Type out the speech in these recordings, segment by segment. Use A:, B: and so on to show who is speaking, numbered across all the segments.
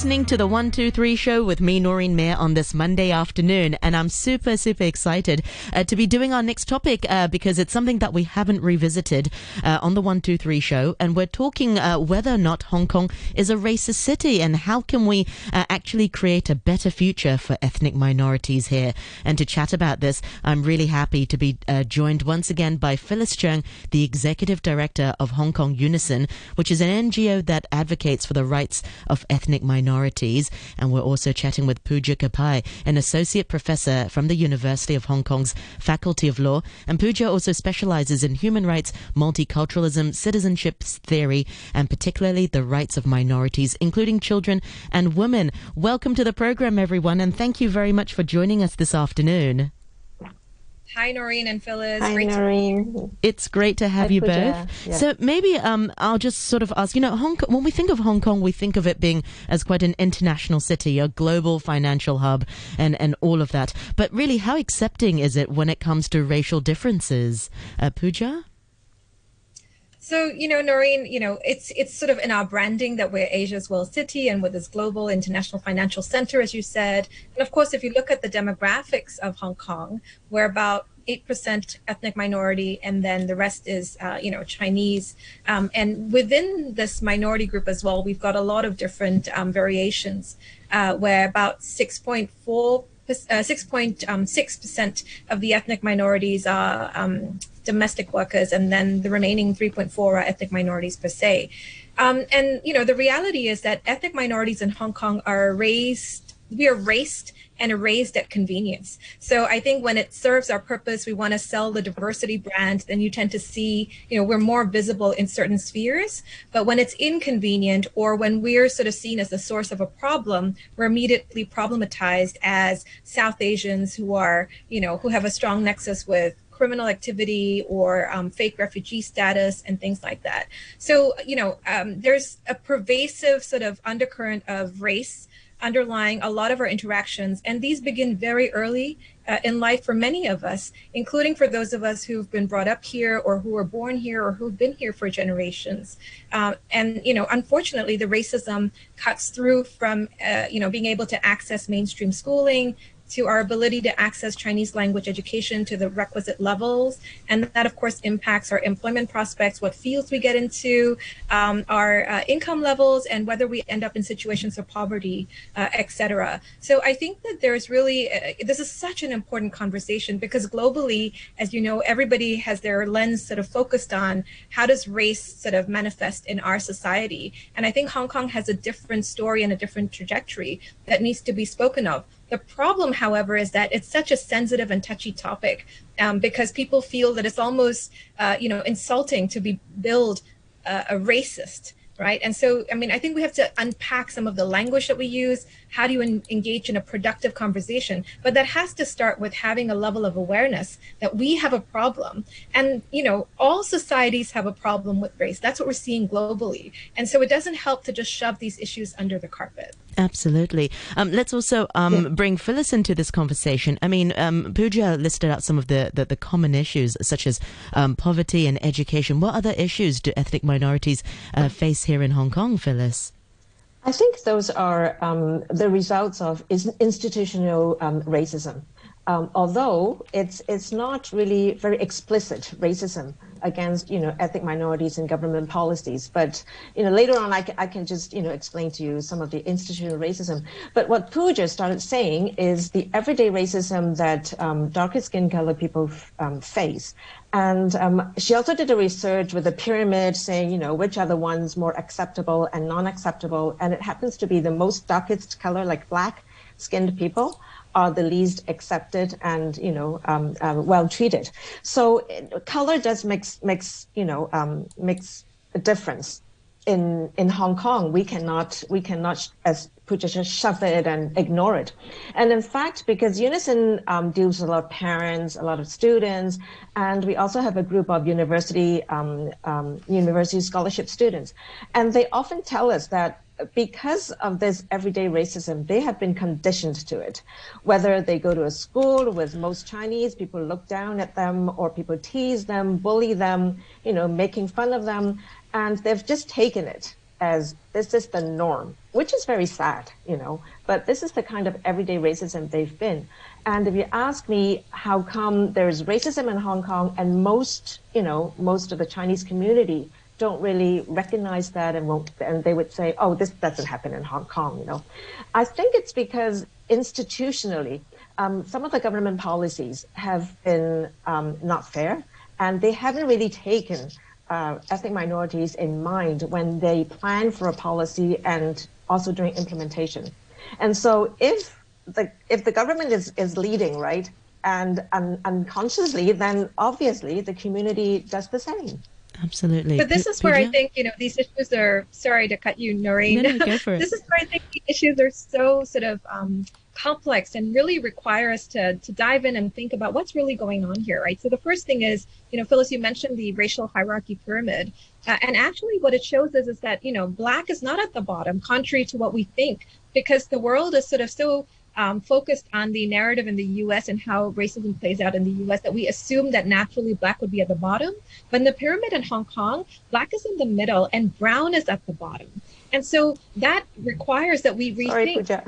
A: Listening to the 123 show with me, Noreen Mir, on this Monday afternoon. And I'm super, super excited uh, to be doing our next topic uh, because it's something that we haven't revisited uh, on the 123 show. And we're talking uh, whether or not Hong Kong is a racist city and how can we uh, actually create a better future for ethnic minorities here. And to chat about this, I'm really happy to be uh, joined once again by Phyllis Cheung, the Executive Director of Hong Kong Unison, which is an NGO that advocates for the rights of ethnic minorities. And we're also chatting with Puja Kapai, an associate professor from the University of Hong Kong's Faculty of Law. And Puja also specializes in human rights, multiculturalism, citizenship theory, and particularly the rights of minorities, including children and women. Welcome to the program, everyone, and thank you very much for joining us this afternoon.
B: Hi, Noreen and Phyllis.
C: Hi,
B: Great
C: Noreen.
A: It's great to have
C: Hi,
A: you
C: Puja.
A: both.
C: Yeah.
A: So maybe um, I'll just sort of ask, you know, Hong Kong, when we think of Hong Kong, we think of it being as quite an international city, a global financial hub, and, and all of that. But really, how accepting is it when it comes to racial differences? Uh, Puja?
B: So, you know, Noreen, you know, it's it's sort of in our branding that we're Asia's world city and with this global international financial center, as you said. And of course, if you look at the demographics of Hong Kong, we're about 8% ethnic minority, and then the rest is, uh, you know, Chinese. Um, and within this minority group as well, we've got a lot of different um, variations, uh, where about 6.4 uh, 6.6% of the ethnic minorities are um, domestic workers, and then the remaining 3.4 are ethnic minorities per se. Um, and you know, the reality is that ethnic minorities in Hong Kong are raised, we are raced and erased at convenience. So I think when it serves our purpose, we want to sell the diversity brand, then you tend to see, you know, we're more visible in certain spheres. But when it's inconvenient or when we're sort of seen as the source of a problem, we're immediately problematized as South Asians who are, you know, who have a strong nexus with criminal activity or um, fake refugee status and things like that. So, you know, um, there's a pervasive sort of undercurrent of race underlying a lot of our interactions. And these begin very early uh, in life for many of us, including for those of us who've been brought up here or who were born here or who've been here for generations. Uh, and, you know, unfortunately, the racism cuts through from, uh, you know, being able to access mainstream schooling to our ability to access Chinese language education to the requisite levels. And that, of course, impacts our employment prospects, what fields we get into, um, our uh, income levels, and whether we end up in situations of poverty, uh, et cetera. So I think that there's really, uh, this is such an important conversation because globally, as you know, everybody has their lens sort of focused on how does race sort of manifest in our society. And I think Hong Kong has a different story and a different trajectory that needs to be spoken of. The problem, however, is that it's such a sensitive and touchy topic um, because people feel that it's almost, uh, you know, insulting to be billed uh, a racist, right? And so, I mean, I think we have to unpack some of the language that we use. How do you en- engage in a productive conversation? But that has to start with having a level of awareness that we have a problem, and you know, all societies have a problem with race. That's what we're seeing globally, and so it doesn't help to just shove these issues under the carpet.
A: Absolutely. Um, let's also um, bring Phyllis into this conversation. I mean, um, Puja listed out some of the, the, the common issues, such as um, poverty and education. What other issues do ethnic minorities uh, face here in Hong Kong, Phyllis?
C: I think those are um, the results of institutional um, racism. Um, although it's it's not really very explicit racism against you know ethnic minorities and government policies, but you know later on I I can just you know explain to you some of the institutional racism. But what Puja started saying is the everyday racism that um, darker skin color people um, face, and um, she also did a research with a pyramid saying you know which are the ones more acceptable and non-acceptable, and it happens to be the most darkest color like black skinned people are the least accepted and you know um, uh, well treated. So color does makes makes you know um, makes a difference. In in Hong Kong, we cannot we cannot as just shove it and ignore it. And in fact, because Unison um, deals with a lot of parents, a lot of students, and we also have a group of university um, um, university scholarship students, and they often tell us that because of this everyday racism, they have been conditioned to it. Whether they go to a school with most Chinese, people look down at them, or people tease them, bully them, you know, making fun of them, and they've just taken it as this is the norm, which is very sad, you know, but this is the kind of everyday racism they've been. And if you ask me how come there's racism in Hong Kong and most, you know, most of the Chinese community don't really recognize that and won't, and they would say, oh, this doesn't happen in Hong Kong, you know. I think it's because institutionally, um, some of the government policies have been um, not fair and they haven't really taken uh, ethnic minorities in mind when they plan for a policy and also during implementation. And so if the, if the government is, is leading, right, and un- unconsciously, then obviously the community does the same.
A: Absolutely.
B: But this is where I think, you know, these issues are, sorry to cut you, Noreen.
A: No, no, go for it.
B: this is where I think the issues are so sort of um, complex and really require us to, to dive in and think about what's really going on here, right? So the first thing is, you know, Phyllis, you mentioned the racial hierarchy pyramid. Uh, and actually what it shows is, is that, you know, black is not at the bottom, contrary to what we think, because the world is sort of so um, focused on the narrative in the US and how racism plays out in the US that we assume that naturally black would be at the bottom. But in the pyramid in Hong Kong, black is in the middle and brown is at the bottom. And so that requires that we rethink. Sorry,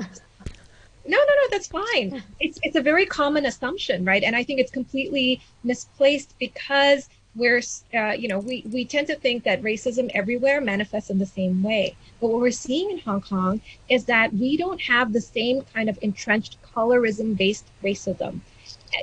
B: no, no, no, that's fine. It's it's a very common assumption, right? And I think it's completely misplaced because we're, uh, you know, we, we tend to think that racism everywhere manifests in the same way. But what we're seeing in Hong Kong is that we don't have the same kind of entrenched colorism based racism,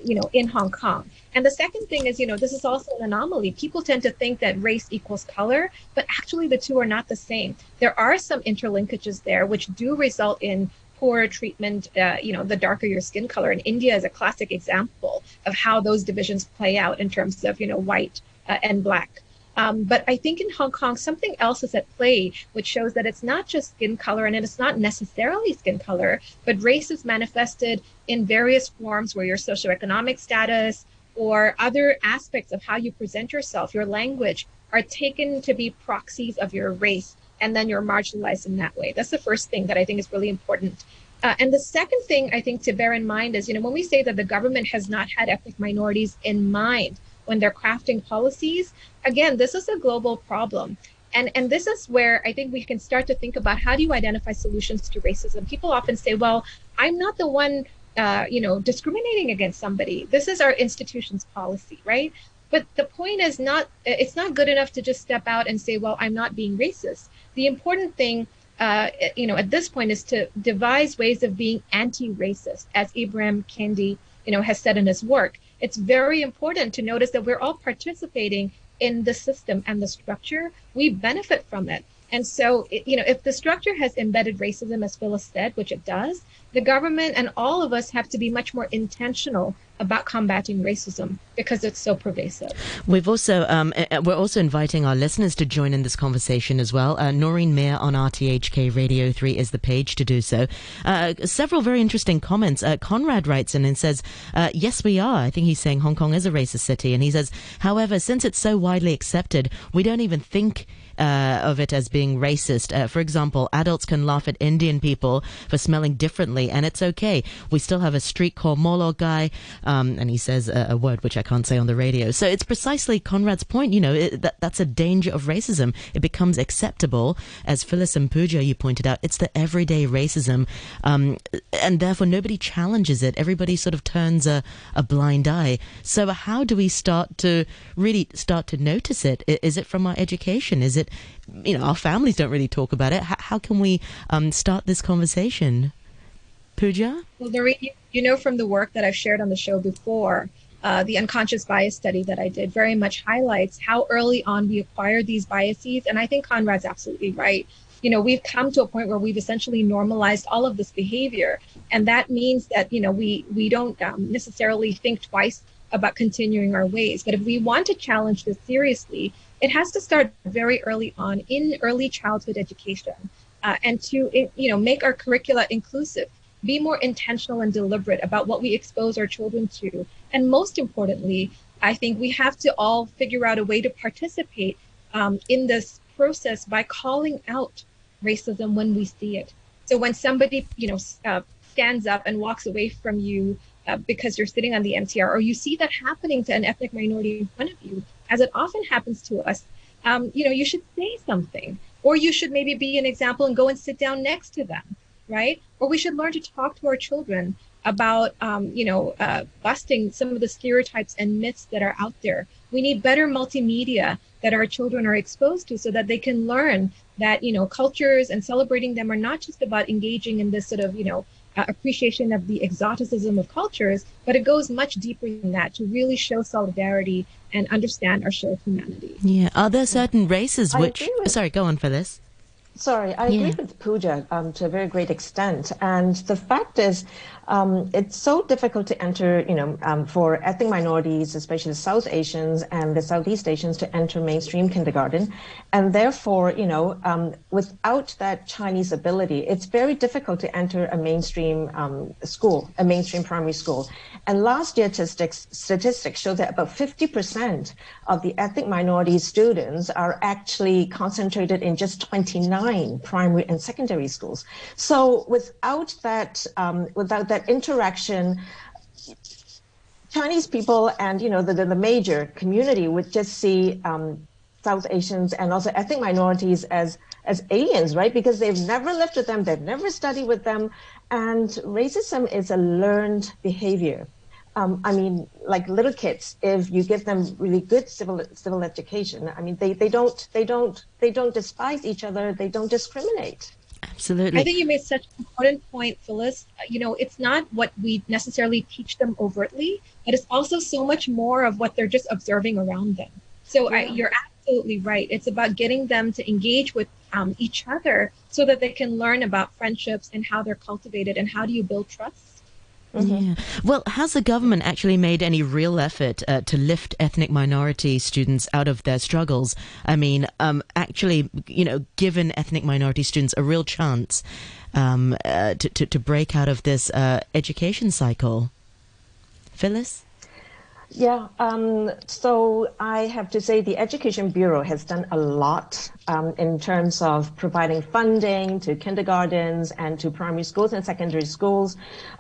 B: you know, in Hong Kong. And the second thing is, you know, this is also an anomaly. People tend to think that race equals color, but actually the two are not the same. There are some interlinkages there which do result in poorer treatment, uh, you know, the darker your skin color. And India is a classic example of how those divisions play out in terms of, you know, white uh, and black. Um, but I think in Hong Kong, something else is at play, which shows that it's not just skin color and it's not necessarily skin color, but race is manifested in various forms where your socioeconomic status or other aspects of how you present yourself, your language, are taken to be proxies of your race and then you're marginalized in that way. That's the first thing that I think is really important. Uh, and the second thing I think to bear in mind is, you know, when we say that the government has not had ethnic minorities in mind when they're crafting policies, again, this is a global problem. And, and this is where I think we can start to think about how do you identify solutions to racism. People often say, well, I'm not the one, uh, you know, discriminating against somebody. This is our institution's policy, right? But the point is not, it's not good enough to just step out and say, well, I'm not being racist the important thing uh, you know, at this point is to devise ways of being anti-racist, as Ibram Kendi, you know, has said in his work. It's very important to notice that we're all participating in the system and the structure. We benefit from it. And so, you know, if the structure has embedded racism, as Phyllis said, which it does, the government and all of us have to be much more intentional about combating racism because it's so pervasive.
A: We've also um, we're also inviting our listeners to join in this conversation as well. Uh, Noreen Mir on RTHK Radio Three is the page to do so. Uh, several very interesting comments. Uh, Conrad writes in and says, uh, "Yes, we are." I think he's saying Hong Kong is a racist city, and he says, "However, since it's so widely accepted, we don't even think." Uh, of it as being racist. Uh, for example, adults can laugh at Indian people for smelling differently, and it's okay. We still have a street called Mo Lo Kai, um, and he says a, a, word which I can't say on the radio. So it's precisely Conrad's point. You know, it, that, that's a danger of racism. It becomes acceptable, as Phyllis and Puja you pointed out. It's the everyday racism, um, and therefore nobody challenges it. Everybody sort of turns a, a blind eye. So how do we start to really start to notice it? Is it from our education? Is it you know, our families don't really talk about it. How, how can we um, start this conversation? Puja?
B: Well, Noreen, you know from the work that I've shared on the show before, uh, the unconscious bias study that I did very much highlights how early on we acquire these biases. And I think Conrad's absolutely right. You know, we've come to a point where we've essentially normalized all of this behavior. And that means that, you know, we, we don't um, necessarily think twice about continuing our ways. But if we want to challenge this seriously, it has to start very early on in early childhood education uh, and to you know make our curricula inclusive be more intentional and deliberate about what we expose our children to and most importantly i think we have to all figure out a way to participate um, in this process by calling out racism when we see it. So when somebody you know uh, stands up and walks away from you uh, because you're sitting on the MTR, or you see that happening to an ethnic minority in front of you, as it often happens to us, um, you know, you should say something. or you should maybe be an example and go and sit down next to them right or we should learn to talk to our children about um, you know uh, busting some of the stereotypes and myths that are out there we need better multimedia that our children are exposed to so that they can learn that you know cultures and celebrating them are not just about engaging in this sort of you know appreciation of the exoticism of cultures but it goes much deeper than that to really show solidarity and understand our shared humanity.
A: Yeah are there certain races which sorry go on for this.
C: Sorry, I agree with Puja um, to a very great extent. And the fact is, um, it's so difficult to enter, you know, um, for ethnic minorities, especially the South Asians and the Southeast Asians, to enter mainstream kindergarten. And therefore, you know, um, without that Chinese ability, it's very difficult to enter a mainstream um, school, a mainstream primary school. And last year statistics, statistics show that about 50% of the ethnic minority students are actually concentrated in just 29 primary and secondary schools. So without that, um, without that interaction, Chinese people and you know the, the, the major community would just see um, South Asians and also ethnic minorities as as aliens, right? Because they've never lived with them, they've never studied with them, and racism is a learned behavior. Um, I mean, like little kids, if you give them really good civil civil education, I mean, they, they don't they don't they don't despise each other, they don't discriminate.
A: Absolutely.
B: I think you made such an important point, Phyllis. You know, it's not what we necessarily teach them overtly, but it's also so much more of what they're just observing around them. So yeah. I, you're absolutely right. It's about getting them to engage with um, each other so that they can learn about friendships and how they're cultivated and how do you build trust.
A: Mm-hmm. Yeah. Well, has the government actually made any real effort uh, to lift ethnic minority students out of their struggles? I mean, um, actually, you know, given ethnic minority students a real chance um, uh, to, to, to break out of this uh, education cycle. Phyllis?
C: Yeah, um, so I have to say the Education Bureau has done a lot um, in terms of providing funding to kindergartens and to primary schools and secondary schools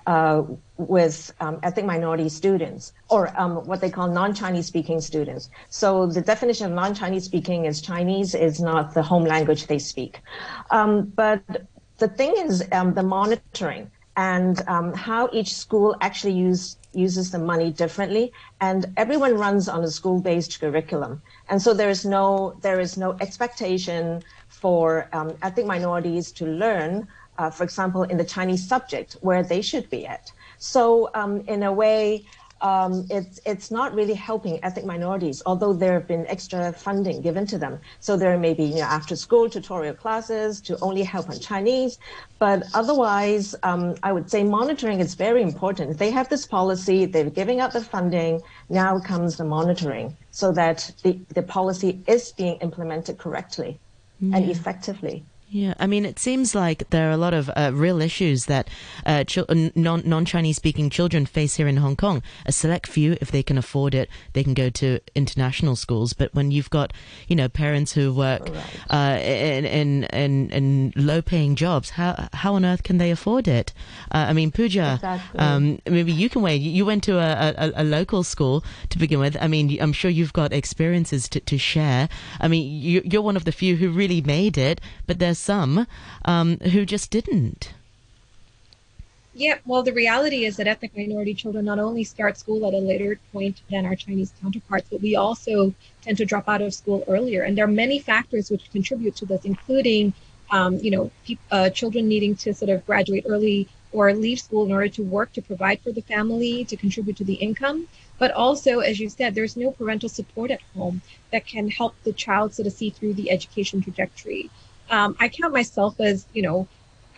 C: uh, with um, ethnic minority students or um, what they call non-Chinese speaking students. So the definition of non-Chinese speaking is Chinese is not the home language they speak. Um, but the thing is um, the monitoring and how each school actually use uses the money differently. And everyone runs on a school-based curriculum. And so there is no there is no expectation for um, ethnic minorities to learn uh, for example in the chinese subject where they should be at. So um, in a way um, it's it's not really helping ethnic minorities, although there have been extra funding given to them. So there may be you know, after school tutorial classes to only help on Chinese, but otherwise, um, I would say monitoring is very important. They have this policy, they're giving up the funding. Now comes the monitoring, so that the, the policy is being implemented correctly yeah. and effectively.
A: Yeah, I mean, it seems like there are a lot of uh, real issues that uh, ch- non non Chinese speaking children face here in Hong Kong. A select few, if they can afford it, they can go to international schools. But when you've got, you know, parents who work right. uh, in, in, in in low paying jobs, how how on earth can they afford it? Uh, I mean, Puja, exactly. um, maybe you can weigh. You went to a, a, a, local school to begin with. I mean, I'm sure you've got experiences to, to share. I mean, you, you're one of the few who really made it, but there's some um, who just didn't.
B: Yeah, well, the reality is that ethnic minority children not only start school at a later point than our Chinese counterparts, but we also tend to drop out of school earlier. And there are many factors which contribute to this, including, um, you know, pe- uh, children needing to sort of graduate early or leave school in order to work to provide for the family, to contribute to the income. But also, as you said, there's no parental support at home that can help the child sort of see through the education trajectory um, I count myself as, you know,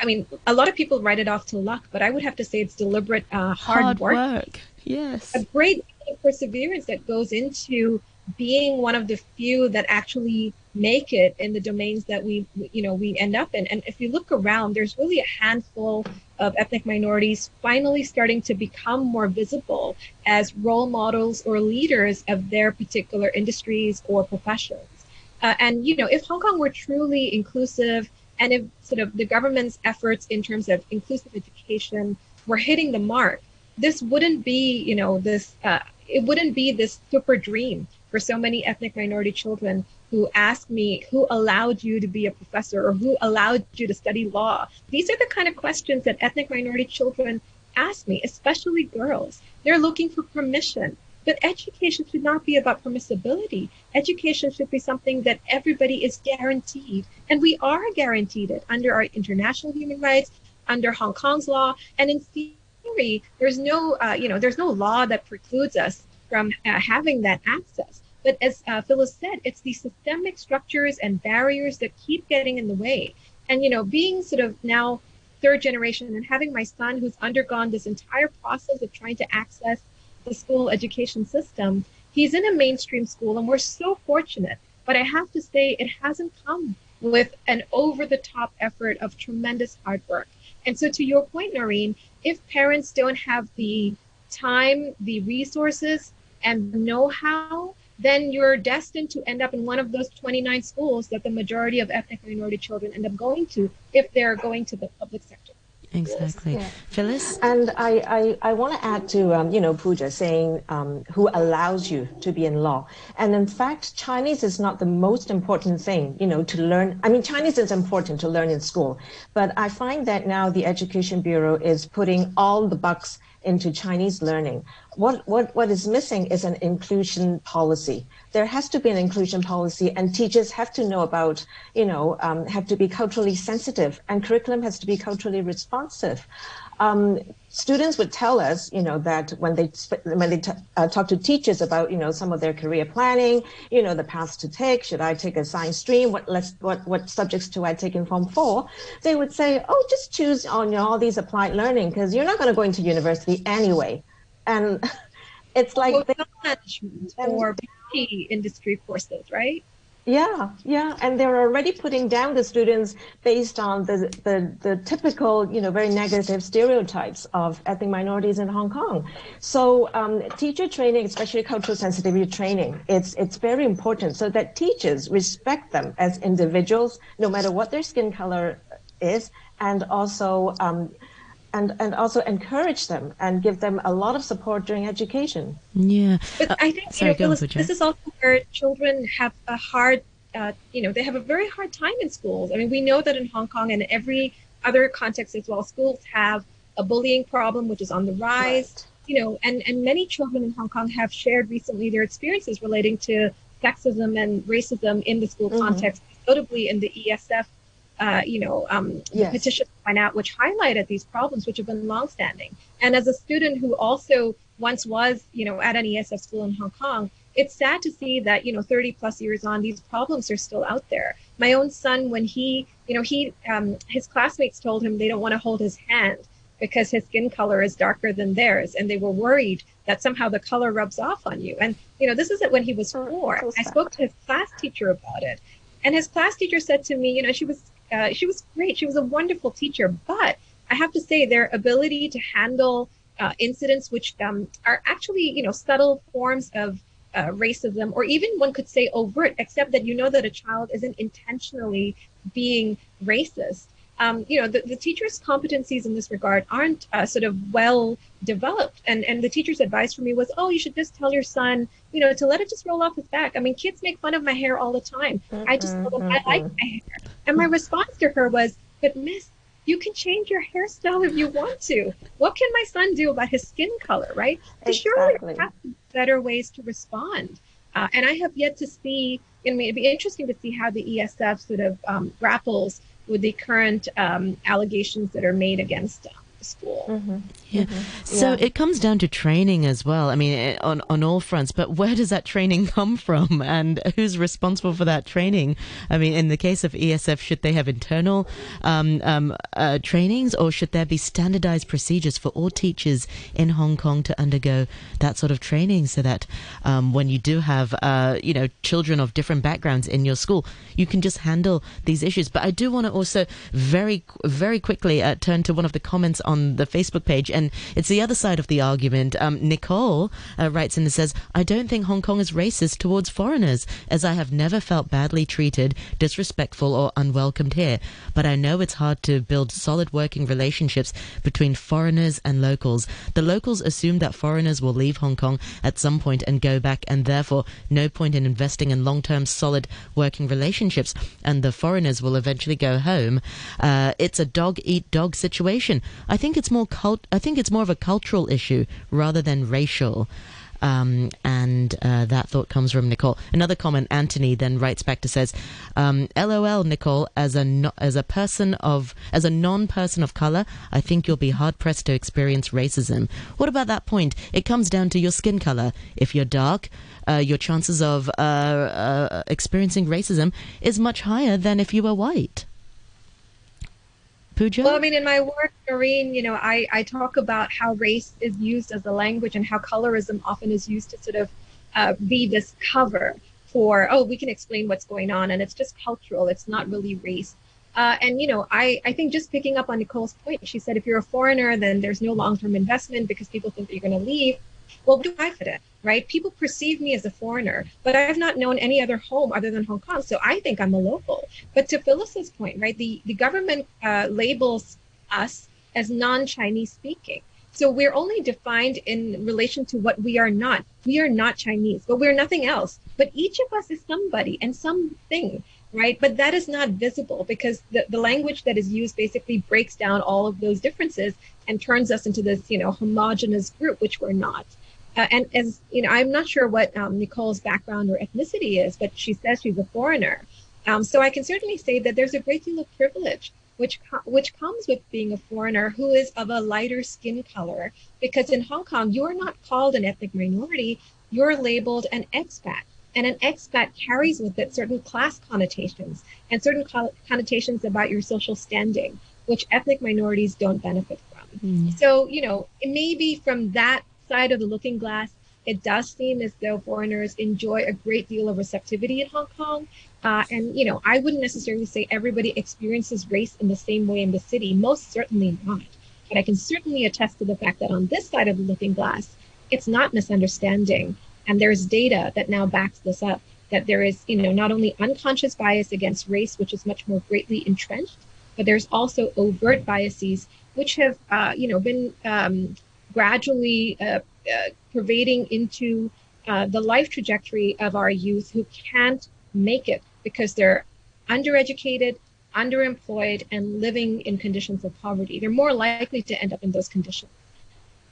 B: I mean, a lot of people write it off to luck, but I would have to say it's deliberate, uh, hard,
A: hard
B: work.
A: work. Yes.
B: A great perseverance that goes into being one of the few that actually make it in the domains that we, you know, we end up in. And if you look around, there's really a handful of ethnic minorities finally starting to become more visible as role models or leaders of their particular industries or professions. Uh, and you know, if Hong Kong were truly inclusive, and if sort of the government's efforts in terms of inclusive education were hitting the mark, this wouldn't be, you know, this. Uh, it wouldn't be this super dream for so many ethnic minority children who ask me who allowed you to be a professor or who allowed you to study law. These are the kind of questions that ethnic minority children ask me, especially girls. They're looking for permission. But education should not be about permissibility. Education should be something that everybody is guaranteed. And we are guaranteed it under our international human rights, under Hong Kong's law. And in theory, there's no, uh, you know, there's no law that precludes us from uh, having that access. But as uh, Phyllis said, it's the systemic structures and barriers that keep getting in the way. And, you know, being sort of now third generation and having my son who's undergone this entire process of trying to access the school education system, he's in a mainstream school and we're so fortunate. But I have to say, it hasn't come with an over the top effort of tremendous hard work. And so, to your point, Noreen, if parents don't have the time, the resources, and know how then you're destined to end up in one of those 29 schools that the majority of ethnic minority children end up going to if they're going to the public sector.
A: Exactly. Yeah. Phyllis?
C: And I, I, I want to add to, um, you know, Puja saying um, who allows you to be in law. And in fact, Chinese is not the most important thing, you know, to learn. I mean, Chinese is important to learn in school. But I find that now the Education Bureau is putting all the bucks into Chinese learning. What, what, what is missing is an inclusion policy. There has to be an inclusion policy and teachers have to know about, you know, um, have to be culturally sensitive and curriculum has to be culturally responsive. Um, students would tell us, you know, that when they when they t- uh, talk to teachers about, you know, some of their career planning, you know, the paths to take. Should I take a science stream? What less, what what subjects do I take in Form Four? They would say, oh, just choose on you know, all these applied learning because you're not going to go into university anyway. And it's like
B: well, management or beauty industry courses, right?
C: Yeah, yeah, and they're already putting down the students based on the, the, the typical, you know, very negative stereotypes of ethnic minorities in Hong Kong. So um, teacher training, especially cultural sensitivity training, it's it's very important so that teachers respect them as individuals, no matter what their skin color is, and also um, and and also encourage them and give them a lot of support during education.
A: Yeah,
B: but uh, I think sorry, you know, Phyllis, this is also where children have a hard, uh, you know, they have a very hard time in schools. I mean, we know that in Hong Kong and every other context as well, schools have a bullying problem which is on the rise. Right. You know, and and many children in Hong Kong have shared recently their experiences relating to sexism and racism in the school mm-hmm. context, notably in the ESF uh, you know, um, yes. petition went out which highlighted these problems, which have been longstanding. And as a student who also once was, you know, at an ESF school in Hong Kong, it's sad to see that, you know, 30 plus years on, these problems are still out there. My own son, when he, you know, he, um, his classmates told him they don't want to hold his hand because his skin color is darker than theirs. And they were worried that somehow the color rubs off on you. And, you know, this is it when he was four. I spoke to his class teacher about it. And his class teacher said to me, you know, she was uh, she was great. She was a wonderful teacher, but I have to say their ability to handle uh, incidents which um, are actually, you know, subtle forms of uh, racism, or even one could say overt, except that you know that a child isn't intentionally being racist um, you know, the, the teacher's competencies in this regard aren't uh, sort of well developed. And, and the teacher's advice for me was, oh, you should just tell your son, you know, to let it just roll off his back. I mean, kids make fun of my hair all the time. Mm-hmm, I just them I like my hair. And my response to her was, but miss, you can change your hairstyle if you want to. What can my son do about his skin color, right? Exactly. Surely have better ways to respond. Uh, and I have yet to see, I mean, it'd be interesting to see how the ESF sort of um, grapples with the current um, allegations that are made against them school.
A: Mm-hmm. Yeah. Mm-hmm. So yeah. it comes down to training as well. I mean, eh, on on all fronts. But where does that training come from, and who's responsible for that training? I mean, in the case of ESF, should they have internal um, um, uh, trainings, or should there be standardized procedures for all teachers in Hong Kong to undergo that sort of training, so that um, when you do have uh, you know children of different backgrounds in your school, you can just handle these issues. But I do want to also very very quickly uh, turn to one of the comments on on the Facebook page, and it's the other side of the argument. Um, Nicole uh, writes in and says, "I don't think Hong Kong is racist towards foreigners, as I have never felt badly treated, disrespectful, or unwelcomed here. But I know it's hard to build solid working relationships between foreigners and locals. The locals assume that foreigners will leave Hong Kong at some point and go back, and therefore no point in investing in long-term solid working relationships, and the foreigners will eventually go home. Uh, it's a dog eat dog situation. I think it's more cult. I think it's more of a cultural issue rather than racial. Um, and uh, that thought comes from Nicole. Another comment, Anthony then writes back to says, um, "LOL, Nicole. As a no, as a person of as a non-person of color, I think you'll be hard pressed to experience racism. What about that point? It comes down to your skin color. If you're dark." Uh, your chances of uh, uh, experiencing racism is much higher than if you were white.
B: Well, I mean, in my work, Noreen, you know, I, I talk about how race is used as a language and how colorism often is used to sort of uh, be this cover for, oh, we can explain what's going on. And it's just cultural, it's not really race. Uh, and, you know, I, I think just picking up on Nicole's point, she said if you're a foreigner, then there's no long term investment because people think that you're going to leave. Well, what do I fit in? right? People perceive me as a foreigner, but I've not known any other home other than Hong Kong. So I think I'm a local. But to Phyllis's point, right, the, the government uh, labels us as non Chinese speaking. So we're only defined in relation to what we are not. We are not Chinese, but we're nothing else. But each of us is somebody and something, right? But that is not visible because the, the language that is used basically breaks down all of those differences and turns us into this, you know, homogenous group, which we're not. Uh, and as you know, I'm not sure what um, Nicole's background or ethnicity is, but she says she's a foreigner. Um, so I can certainly say that there's a great deal of privilege which which comes with being a foreigner who is of a lighter skin color. Because in Hong Kong, you're not called an ethnic minority; you're labeled an expat, and an expat carries with it certain class connotations and certain connotations about your social standing, which ethnic minorities don't benefit from. Mm. So you know, maybe from that side of the looking glass, it does seem as though foreigners enjoy a great deal of receptivity in Hong Kong. Uh, and, you know, I wouldn't necessarily say everybody experiences race in the same way in the city. Most certainly not. But I can certainly attest to the fact that on this side of the looking glass, it's not misunderstanding. And there's data that now backs this up that there is, you know, not only unconscious bias against race, which is much more greatly entrenched, but there's also overt biases, which have, uh, you know, been um, gradually uh, uh, pervading into uh, the life trajectory of our youth who can't make it because they're undereducated, underemployed, and living in conditions of poverty. They're more likely to end up in those conditions.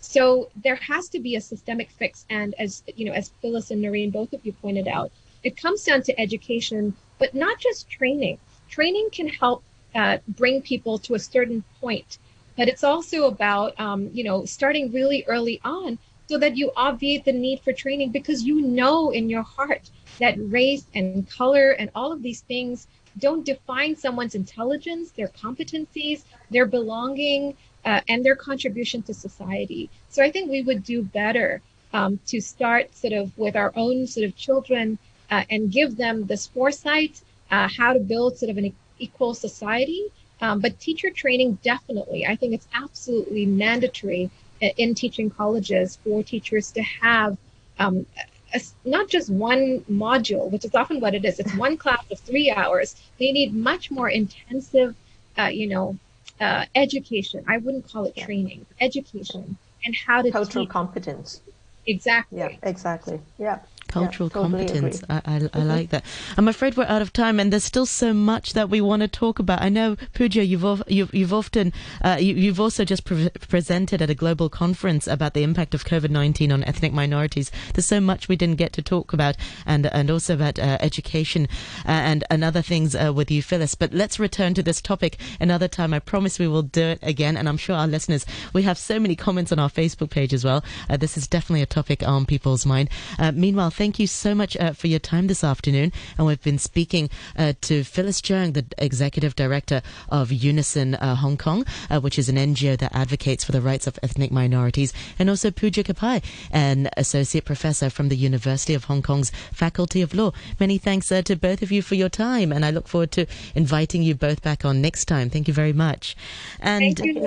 B: So there has to be a systemic fix. And as you know, as Phyllis and Noreen, both of you pointed out, it comes down to education, but not just training. Training can help uh, bring people to a certain point but it's also about um, you know starting really early on so that you obviate the need for training because you know in your heart that race and color and all of these things don't define someone's intelligence their competencies their belonging uh, and their contribution to society. So i think we would do better um, to start sort of with our own sort of children uh, and give them this foresight uh, how to build sort of an equal society um, but teacher training, definitely. I think it's absolutely mandatory in teaching colleges for teachers to have um, a, not just one module, which is often what it is. It's one class of three hours. They need much more intensive, uh, you know, uh, education. I wouldn't call it training, education, and how to
C: cultural
B: teach.
C: competence.
B: Exactly.
C: Yeah, exactly. Yeah
A: cultural yeah, totally competence. I, I, I mm-hmm. like that. I'm afraid we're out of time, and there's still so much that we want to talk about. I know, Puja, you've you've, you've often uh, you, have also just pre- presented at a global conference about the impact of COVID-19 on ethnic minorities. There's so much we didn't get to talk about, and and also about uh, education uh, and and other things uh, with you, Phyllis. But let's return to this topic another time. I promise we will do it again, and I'm sure our listeners. We have so many comments on our Facebook page as well. Uh, this is definitely a topic on people's mind. Uh, meanwhile thank you so much uh, for your time this afternoon. And we've been speaking uh, to Phyllis Cheung, the Executive Director of Unison uh, Hong Kong, uh, which is an NGO that advocates for the rights of ethnic minorities, and also Puja Kapai, an Associate Professor from the University of Hong Kong's Faculty of Law. Many thanks uh, to both of you for your time, and I look forward to inviting you both back on next time. Thank you very much.
B: And Thank you,